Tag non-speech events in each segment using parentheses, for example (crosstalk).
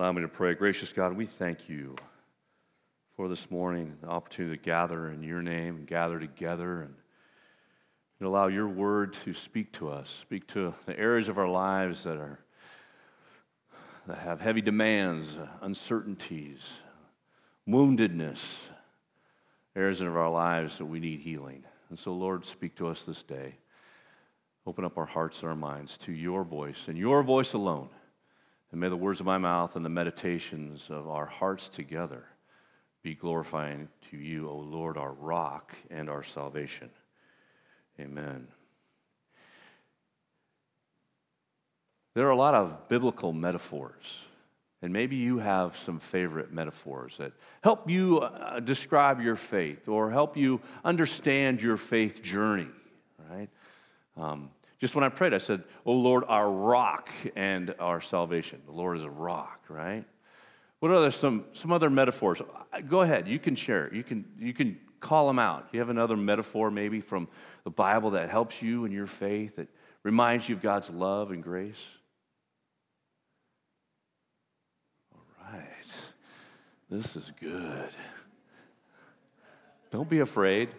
Allow me to pray. Gracious God, we thank you for this morning, the opportunity to gather in your name and gather together and, and allow your word to speak to us, speak to the areas of our lives that are that have heavy demands, uncertainties, woundedness, areas of our lives that we need healing. And so, Lord, speak to us this day. Open up our hearts and our minds to your voice and your voice alone. And may the words of my mouth and the meditations of our hearts together be glorifying to you, O Lord, our rock and our salvation. Amen. There are a lot of biblical metaphors, and maybe you have some favorite metaphors that help you uh, describe your faith or help you understand your faith journey, right? Um, just when I prayed, I said, Oh Lord, our rock and our salvation. The Lord is a rock, right? What are some, some other metaphors? Go ahead, you can share. You can, you can call them out. You have another metaphor maybe from the Bible that helps you in your faith, that reminds you of God's love and grace? All right. This is good. Don't be afraid.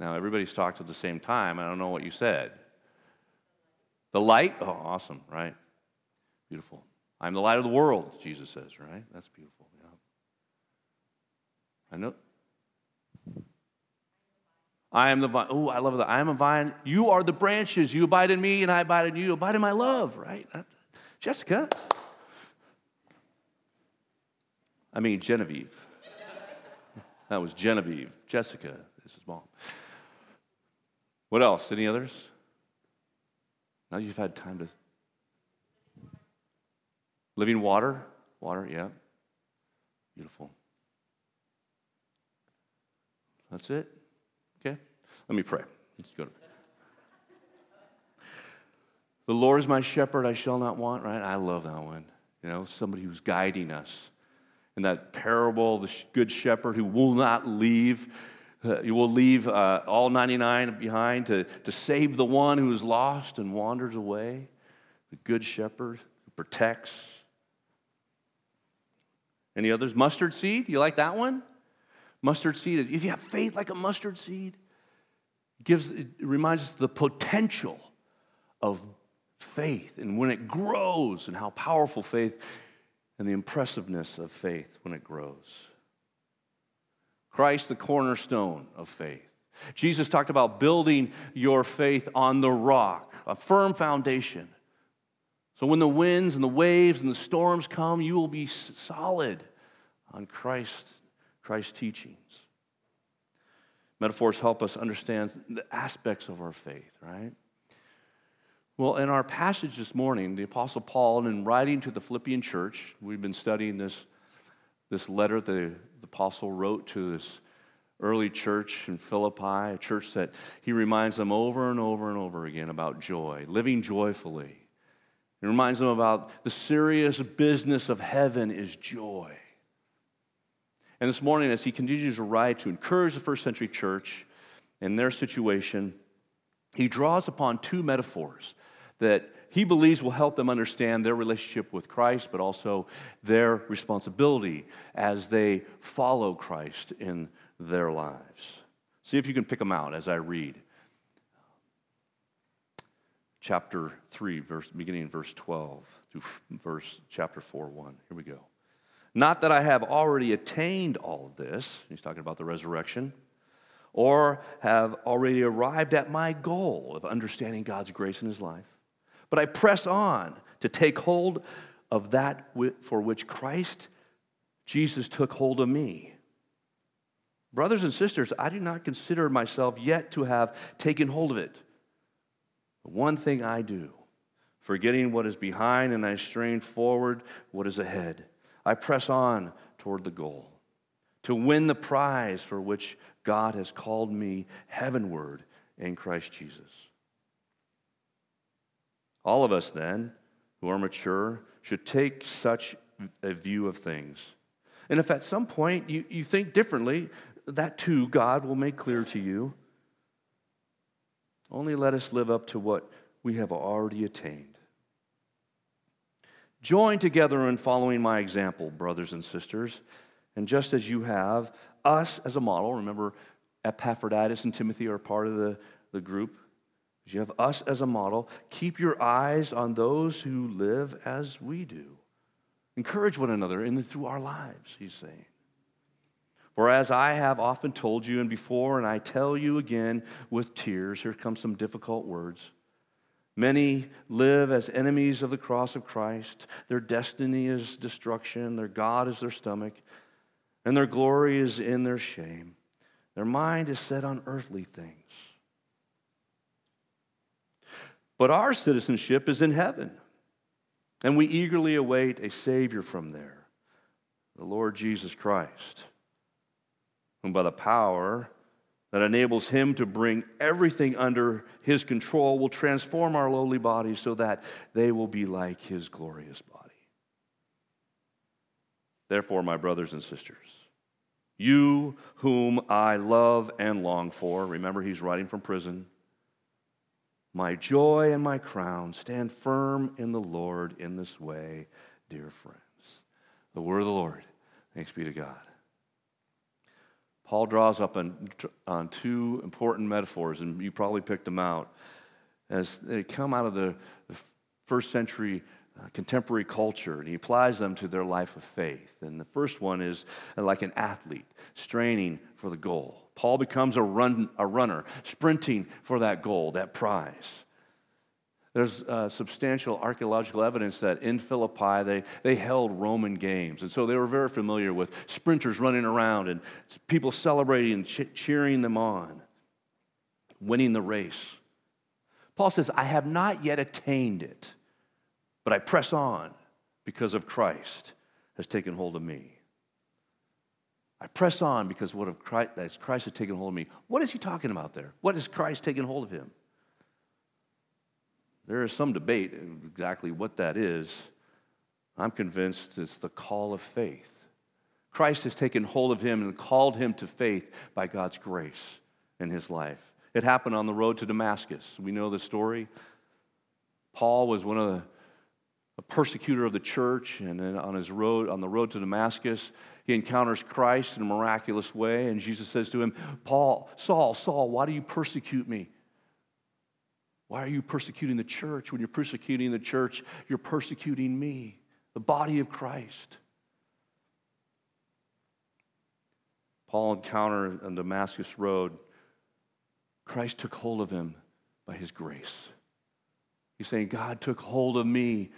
Now, everybody's talked at the same time. I don't know what you said. The light? Oh, awesome, right? Beautiful. I'm the light of the world, Jesus says, right? That's beautiful. Yeah. I know. I am the vine. Oh, I love that. I am a vine. You are the branches. You abide in me, and I abide in you. Abide in my love, right? Jessica. I mean, Genevieve. (laughs) That was Genevieve. Jessica this is mom. What else? Any others? Now you've had time to. Living water? Water, yeah. Beautiful. That's it? Okay. Let me pray. Let's go to The Lord is my shepherd, I shall not want, right? I love that one. You know, somebody who's guiding us. In that parable, the good shepherd who will not leave you will leave uh, all 99 behind to, to save the one who is lost and wanders away. The good shepherd who protects. Any others? Mustard seed? You like that one? Mustard seed. If you have faith like a mustard seed, it, gives, it reminds us of the potential of faith and when it grows and how powerful faith and the impressiveness of faith when it grows. Christ, the cornerstone of faith. Jesus talked about building your faith on the rock, a firm foundation. So when the winds and the waves and the storms come, you will be solid on Christ, Christ's teachings. Metaphors help us understand the aspects of our faith, right? Well, in our passage this morning, the Apostle Paul, in writing to the Philippian church, we've been studying this, this letter the the apostle wrote to this early church in Philippi, a church that he reminds them over and over and over again about joy, living joyfully. He reminds them about the serious business of heaven is joy. And this morning, as he continues to write to encourage the first century church in their situation, he draws upon two metaphors that he believes will help them understand their relationship with Christ, but also their responsibility as they follow Christ in their lives. See if you can pick them out as I read. Chapter 3, verse, beginning in verse 12 through verse chapter 4, 1. Here we go. Not that I have already attained all of this, he's talking about the resurrection, or have already arrived at my goal of understanding God's grace in his life but I press on to take hold of that for which Christ Jesus took hold of me. Brothers and sisters, I do not consider myself yet to have taken hold of it. But one thing I do, forgetting what is behind and I strain forward what is ahead. I press on toward the goal to win the prize for which God has called me heavenward in Christ Jesus. All of us, then, who are mature, should take such a view of things. And if at some point you, you think differently, that too God will make clear to you. Only let us live up to what we have already attained. Join together in following my example, brothers and sisters. And just as you have us as a model, remember Epaphroditus and Timothy are part of the, the group. You have us as a model. Keep your eyes on those who live as we do. Encourage one another in through our lives, he's saying. For as I have often told you and before, and I tell you again with tears, here come some difficult words. Many live as enemies of the cross of Christ. Their destiny is destruction, their God is their stomach, and their glory is in their shame. Their mind is set on earthly things. But our citizenship is in heaven, and we eagerly await a Savior from there, the Lord Jesus Christ, whom by the power that enables him to bring everything under his control will transform our lowly bodies so that they will be like his glorious body. Therefore, my brothers and sisters, you whom I love and long for, remember he's writing from prison, my joy and my crown, stand firm in the Lord in this way, dear friends. The word of the Lord. Thanks be to God. Paul draws up on, on two important metaphors, and you probably picked them out as they come out of the, the first century contemporary culture, and he applies them to their life of faith. And the first one is uh, like an athlete straining for the goal. Paul becomes a, run, a runner, sprinting for that goal, that prize. There's uh, substantial archaeological evidence that in Philippi they, they held Roman games. And so they were very familiar with sprinters running around and people celebrating and ch- cheering them on, winning the race. Paul says, I have not yet attained it, but I press on because of Christ has taken hold of me. I press on because what of Christ, Christ has taken hold of me. What is he talking about there? What has Christ taken hold of him? There is some debate exactly what that is. I'm convinced it's the call of faith. Christ has taken hold of him and called him to faith by God's grace in his life. It happened on the road to Damascus. We know the story. Paul was one of the a persecutor of the church, and then on his road, on the road to Damascus, he encounters Christ in a miraculous way, and Jesus says to him, Paul, Saul, Saul, why do you persecute me? Why are you persecuting the church? When you're persecuting the church, you're persecuting me, the body of Christ. Paul encountered on Damascus Road, Christ took hold of him by his grace. He's saying, God took hold of me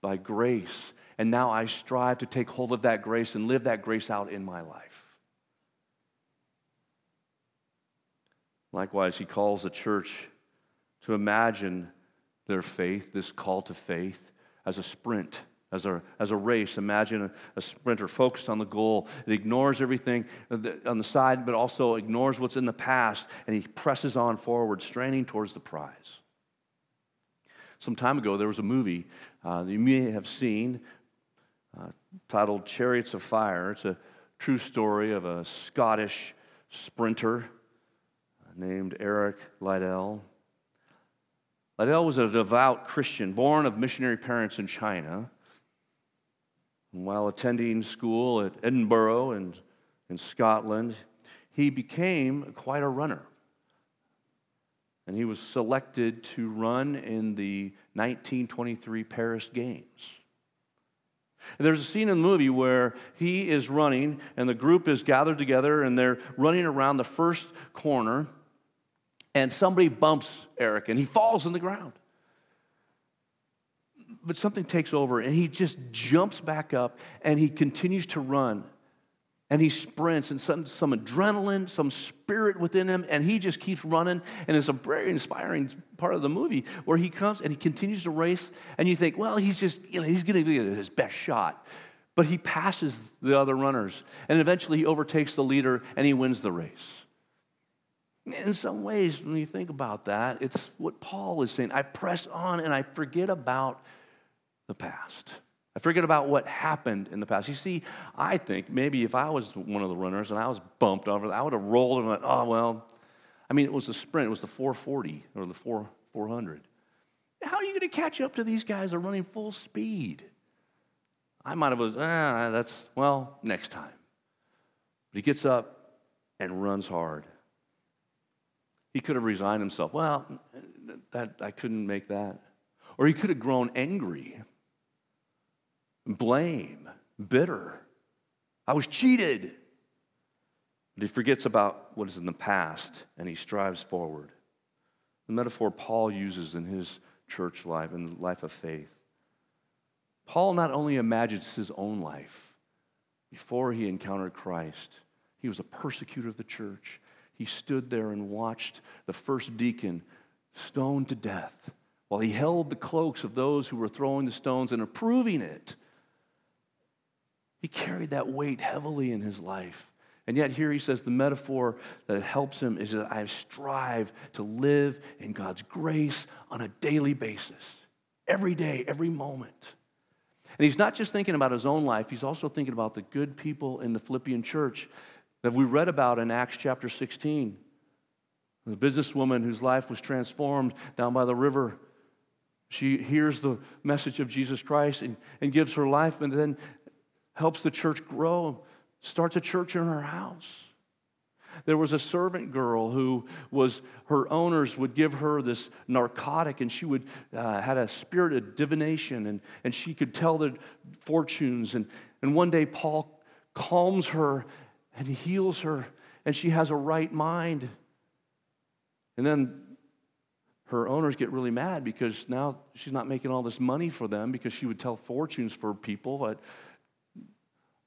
by grace, and now I strive to take hold of that grace and live that grace out in my life. Likewise, he calls the church to imagine their faith, this call to faith, as a sprint, as a, as a race. Imagine a, a sprinter focused on the goal. It ignores everything on the side, but also ignores what's in the past, and he presses on forward, straining towards the prize. Some time ago, there was a movie uh, that you may have seen uh, titled Chariots of Fire. It's a true story of a Scottish sprinter named Eric Liddell. Liddell was a devout Christian, born of missionary parents in China. And while attending school at Edinburgh and in Scotland, he became quite a runner. And he was selected to run in the 1923 Paris Games. And there's a scene in the movie where he is running, and the group is gathered together, and they're running around the first corner and somebody bumps Eric and he falls on the ground. But something takes over and he just jumps back up and he continues to run. And he sprints and some, some adrenaline, some spirit within him, and he just keeps running. And it's a very inspiring part of the movie where he comes and he continues to race, and you think, well, he's just, you know, he's going to be his best shot. But he passes the other runners, and eventually he overtakes the leader and he wins the race. In some ways, when you think about that, it's what Paul is saying. I press on and I forget about the past. I forget about what happened in the past. You see, I think maybe if I was one of the runners and I was bumped over, I would have rolled and went, oh, well. I mean, it was a sprint, it was the 440 or the 4, 400. How are you going to catch up to these guys that are running full speed? I might have was, ah, that's, well, next time. But he gets up and runs hard. He could have resigned himself. Well, that, I couldn't make that. Or he could have grown angry, blame, bitter. I was cheated. But he forgets about what is in the past and he strives forward. The metaphor Paul uses in his church life and life of faith. Paul not only imagines his own life before he encountered Christ, he was a persecutor of the church. He stood there and watched the first deacon stoned to death while he held the cloaks of those who were throwing the stones and approving it. He carried that weight heavily in his life. And yet, here he says the metaphor that helps him is that I strive to live in God's grace on a daily basis, every day, every moment. And he's not just thinking about his own life, he's also thinking about the good people in the Philippian church that we read about in Acts chapter 16. The businesswoman whose life was transformed down by the river. She hears the message of Jesus Christ and, and gives her life and then helps the church grow starts a church in her house. There was a servant girl who was, her owners would give her this narcotic, and she would, uh, had a spirit of divination, and, and she could tell the fortunes. And, and one day, Paul calms her and heals her, and she has a right mind. And then her owners get really mad because now she's not making all this money for them because she would tell fortunes for people at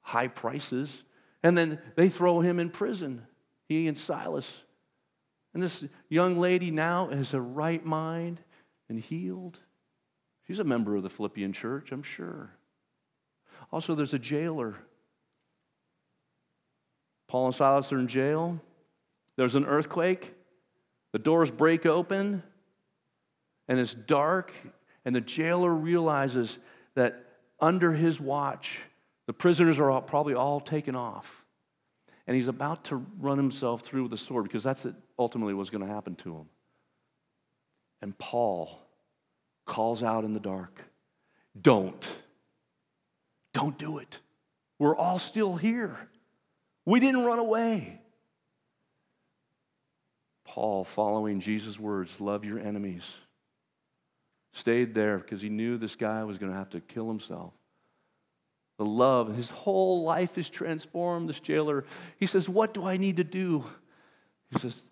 high prices. And then they throw him in prison, he and Silas. And this young lady now has a right mind and healed. She's a member of the Philippian church, I'm sure. Also, there's a jailer. Paul and Silas are in jail. There's an earthquake. The doors break open, and it's dark. And the jailer realizes that under his watch, the prisoners are all, probably all taken off. And he's about to run himself through with a sword because that's ultimately what's going to happen to him. And Paul calls out in the dark Don't. Don't do it. We're all still here. We didn't run away. Paul, following Jesus' words, love your enemies, stayed there because he knew this guy was going to have to kill himself the love. His whole life is transformed, this jailer. He says, What do I need to do? He says,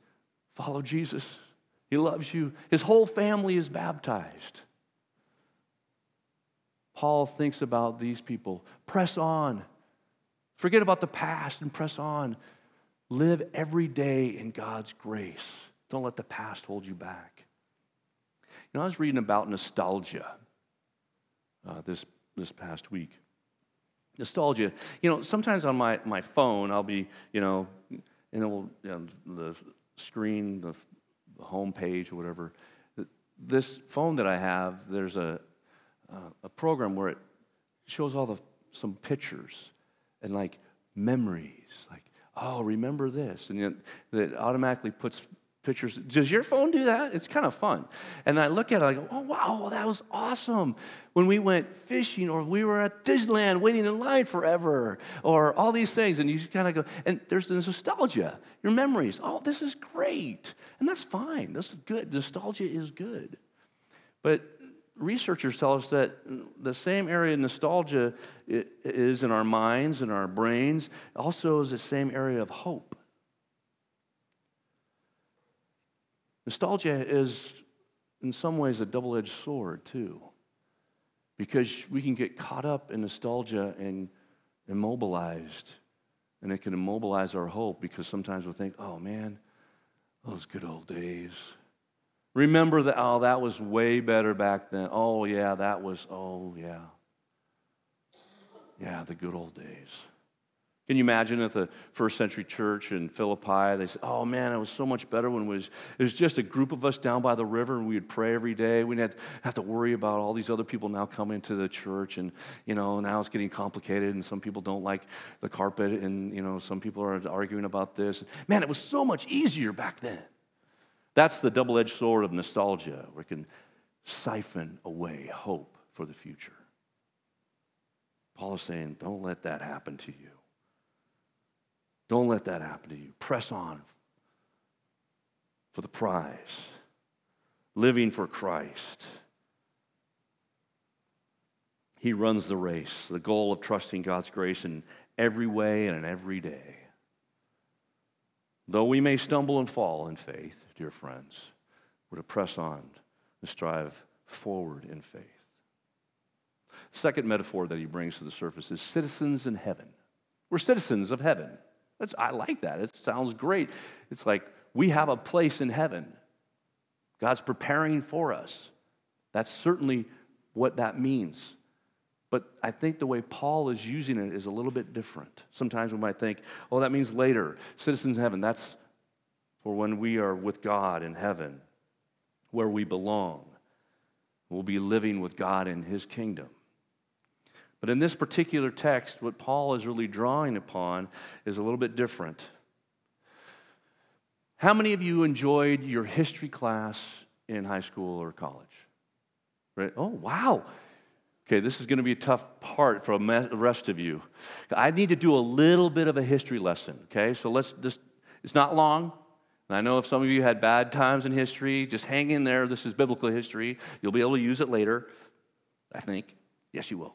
Follow Jesus. He loves you. His whole family is baptized. Paul thinks about these people. Press on. Forget about the past and press on. Live every day in God's grace. Don't let the past hold you back. You know, I was reading about nostalgia uh, this, this past week nostalgia. You know, sometimes on my, my phone, I'll be, you know, and it will, you know, the screen, the, the home page or whatever. This phone that I have, there's a, uh, a program where it shows all the, some pictures and like memories, like, oh, remember this. And it, it automatically puts pictures. Does your phone do that? It's kind of fun. And I look at it, I go, oh, wow, that was awesome. When we went fishing or we were at Disneyland waiting in line forever or all these things. And you just kind of go, and there's this nostalgia, your memories. Oh, this is great. And that's fine. This is good. Nostalgia is good. But researchers tell us that the same area of nostalgia is in our minds and our brains also is the same area of hope. Nostalgia is, in some ways, a double edged sword, too, because we can get caught up in nostalgia and immobilized, and it can immobilize our hope because sometimes we'll think, oh man, those good old days. Remember that, oh, that was way better back then. Oh, yeah, that was, oh, yeah. Yeah, the good old days. Can you imagine at the first century church in Philippi? They said, Oh man, it was so much better when it was, it was just a group of us down by the river and we would pray every day. We didn't have to worry about all these other people now coming to the church. And, you know, now it's getting complicated and some people don't like the carpet and, you know, some people are arguing about this. Man, it was so much easier back then. That's the double edged sword of nostalgia where it can siphon away hope for the future. Paul is saying, don't let that happen to you. Don't let that happen to you. Press on for the prize, living for Christ. He runs the race, the goal of trusting God's grace in every way and in every day. Though we may stumble and fall in faith, dear friends, we're to press on and strive forward in faith. Second metaphor that he brings to the surface is citizens in heaven. We're citizens of heaven. That's, I like that. It sounds great. It's like we have a place in heaven. God's preparing for us. That's certainly what that means. But I think the way Paul is using it is a little bit different. Sometimes we might think, oh, that means later. Citizens in heaven, that's for when we are with God in heaven, where we belong. We'll be living with God in his kingdom. But in this particular text, what Paul is really drawing upon is a little bit different. How many of you enjoyed your history class in high school or college? Right? Oh, wow. Okay, this is going to be a tough part for the rest of you. I need to do a little bit of a history lesson, okay? So let's just, it's not long. And I know if some of you had bad times in history, just hang in there. This is biblical history. You'll be able to use it later, I think. Yes, you will.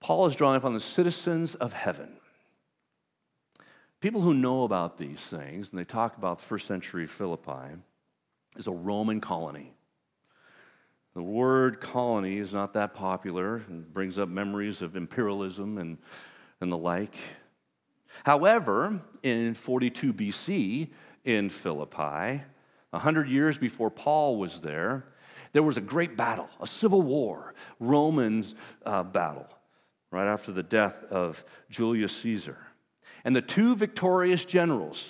Paul is drawing upon the citizens of heaven. People who know about these things, and they talk about first century Philippi, is a Roman colony. The word colony is not that popular and brings up memories of imperialism and, and the like. However, in 42 BC in Philippi, 100 years before Paul was there, there was a great battle, a civil war, Romans uh, battle, right after the death of Julius Caesar. And the two victorious generals,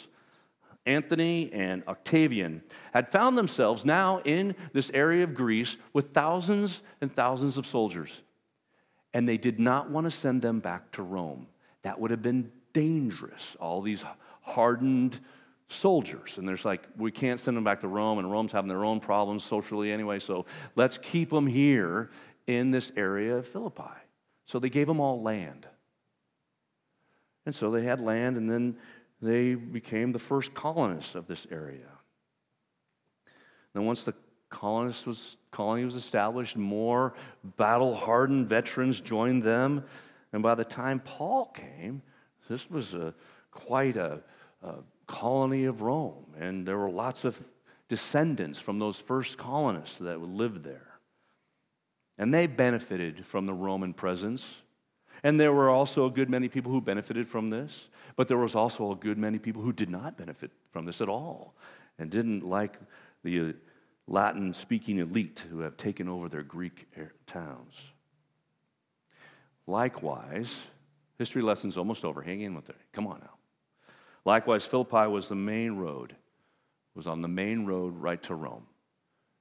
Antony and Octavian, had found themselves now in this area of Greece with thousands and thousands of soldiers. And they did not want to send them back to Rome. That would have been dangerous. All these hardened soldiers. And there's like, we can't send them back to Rome, and Rome's having their own problems socially anyway, so let's keep them here in this area of Philippi. So they gave them all land. And so they had land, and then they became the first colonists of this area. Then, once the colonist was, colony was established, more battle hardened veterans joined them. And by the time Paul came, this was a, quite a, a colony of Rome. And there were lots of descendants from those first colonists that lived there. And they benefited from the Roman presence. And there were also a good many people who benefited from this, but there was also a good many people who did not benefit from this at all and didn't like the Latin speaking elite who have taken over their Greek towns. Likewise, history lesson's almost over. Hang in with it. Come on now. Likewise, Philippi was the main road, was on the main road right to Rome.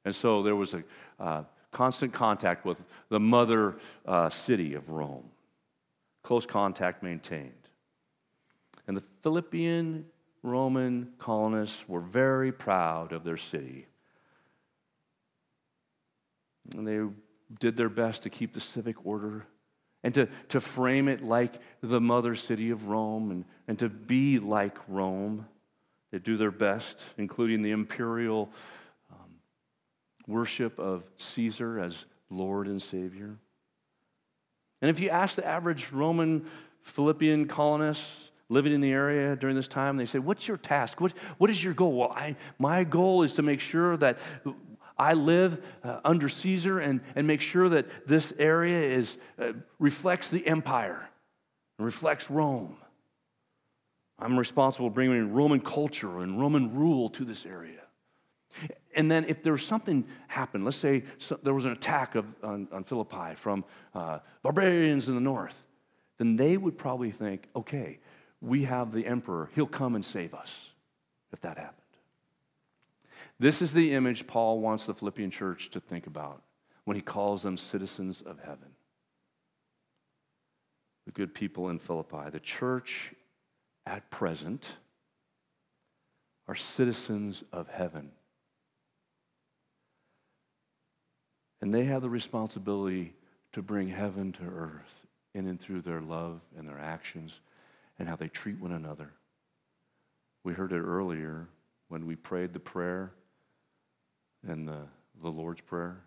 And so there was a uh, constant contact with the mother uh, city of Rome close contact maintained. And the Philippian Roman colonists were very proud of their city. And they did their best to keep the civic order and to, to frame it like the mother city of Rome and, and to be like Rome. They do their best, including the imperial worship of Caesar as Lord and Savior. And if you ask the average Roman Philippian colonist living in the area during this time, they say, What's your task? What, what is your goal? Well, I, my goal is to make sure that I live uh, under Caesar and, and make sure that this area is, uh, reflects the empire and reflects Rome. I'm responsible for bringing Roman culture and Roman rule to this area. And then if there's something happened, let's say so, there was an attack of, on, on Philippi from uh, barbarians in the north, then they would probably think, okay, we have the emperor, he'll come and save us if that happened. This is the image Paul wants the Philippian church to think about when he calls them citizens of heaven. The good people in Philippi. The church at present are citizens of heaven. And they have the responsibility to bring heaven to earth in and through their love and their actions and how they treat one another. We heard it earlier when we prayed the prayer and the, the Lord's Prayer.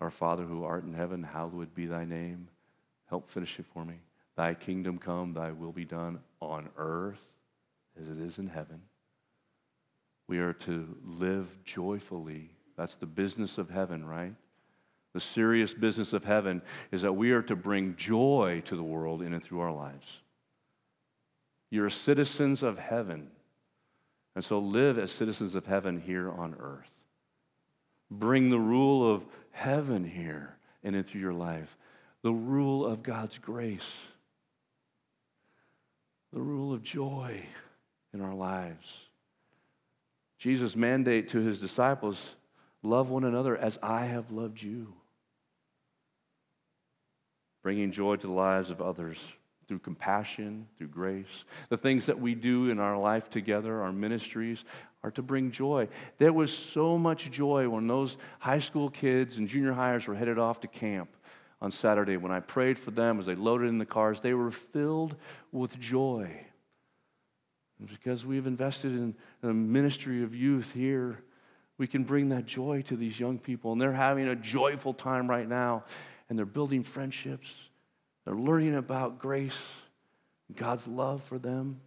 Our Father who art in heaven, hallowed be thy name. Help finish it for me. Thy kingdom come, thy will be done on earth as it is in heaven. We are to live joyfully. That's the business of heaven, right? The serious business of heaven is that we are to bring joy to the world in and through our lives. You're citizens of heaven. And so live as citizens of heaven here on earth. Bring the rule of heaven here and into your life. The rule of God's grace. The rule of joy in our lives. Jesus' mandate to his disciples love one another as I have loved you. Bringing joy to the lives of others through compassion, through grace. The things that we do in our life together, our ministries, are to bring joy. There was so much joy when those high school kids and junior hires were headed off to camp on Saturday. When I prayed for them as they loaded in the cars, they were filled with joy. because we've invested in the ministry of youth here, we can bring that joy to these young people. And they're having a joyful time right now, and they're building friendships they're learning about grace, God's love for them,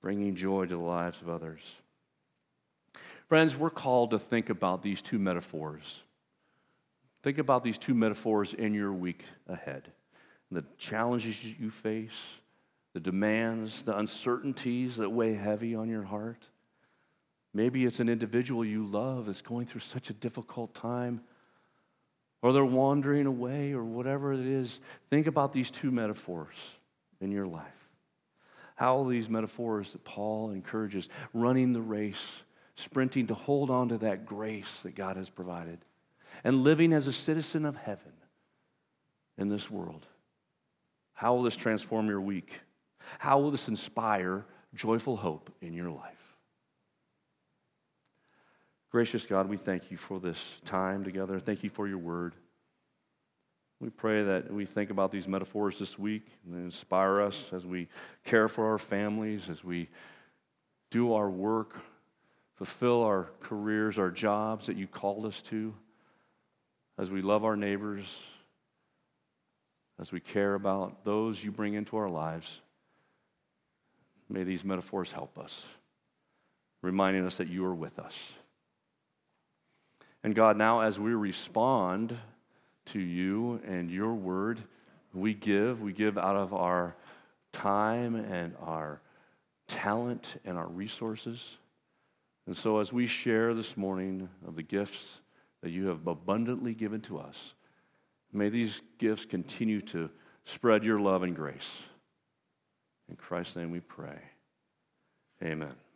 bringing joy to the lives of others. Friends, we're called to think about these two metaphors. Think about these two metaphors in your week ahead. The challenges you face, the demands, the uncertainties that weigh heavy on your heart. Maybe it's an individual you love that's going through such a difficult time or they're wandering away or whatever it is, think about these two metaphors in your life. How these metaphors that Paul encourages running the race, sprinting to hold on to that grace that God has provided, and living as a citizen of heaven in this world. How will this transform your week? How will this inspire joyful hope in your life? Gracious God, we thank you for this time together. Thank you for your word. We pray that we think about these metaphors this week and inspire us as we care for our families, as we do our work, fulfill our careers, our jobs that you called us to, as we love our neighbors, as we care about those you bring into our lives. May these metaphors help us, reminding us that you are with us. And God, now as we respond to you and your word, we give, we give out of our time and our talent and our resources. And so as we share this morning of the gifts that you have abundantly given to us, may these gifts continue to spread your love and grace. In Christ's name we pray. Amen.